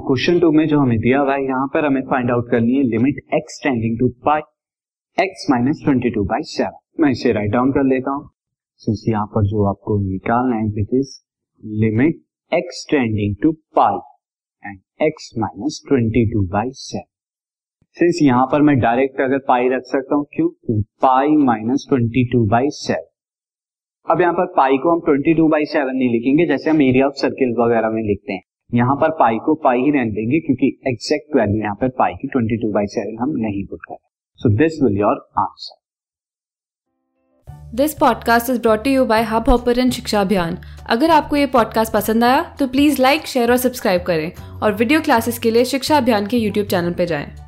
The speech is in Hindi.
क्वेश्चन टू में जो हमें दिया हुआ है, यहाँ पर हमें फाइंड आउट करनी है limit x tending to pi x minus twenty two by seven मैं इसे राइट डाउन कर लेता हूँ। सिंस यहाँ पर जो आपको निकालना है which is limit x tending to pi and x minus twenty two by seven since यहाँ पर मैं डायरेक्ट अगर पाई रख सकता हूँ, क्यों? Pi minus twenty two by seven अब यहाँ पर पाई को हम ट्वेंटी टू बाई सेवन नहीं लिखेंगे, जैसे हम एरिया ऑफ़ सर्किल वगैरह में लिखते हैं। यहाँ पर पाई को पाई ही रहने देंगे क्योंकि एग्जैक्ट वैल्यू यहाँ पर पाई की ट्वेंटी टू बाई सेवन हम नहीं पुट करें so this will your answer this podcast is brought you by Hubhopper शिक्षा अभियान अगर आपको ये पॉडकास्ट पसंद आया तो प्लीज़ लाइक शेयर और सब्सक्राइब करें। और वीडियो क्लासेस के लिए शिक्षा अभियान के यूट्यूब चैनल पर जाएँ।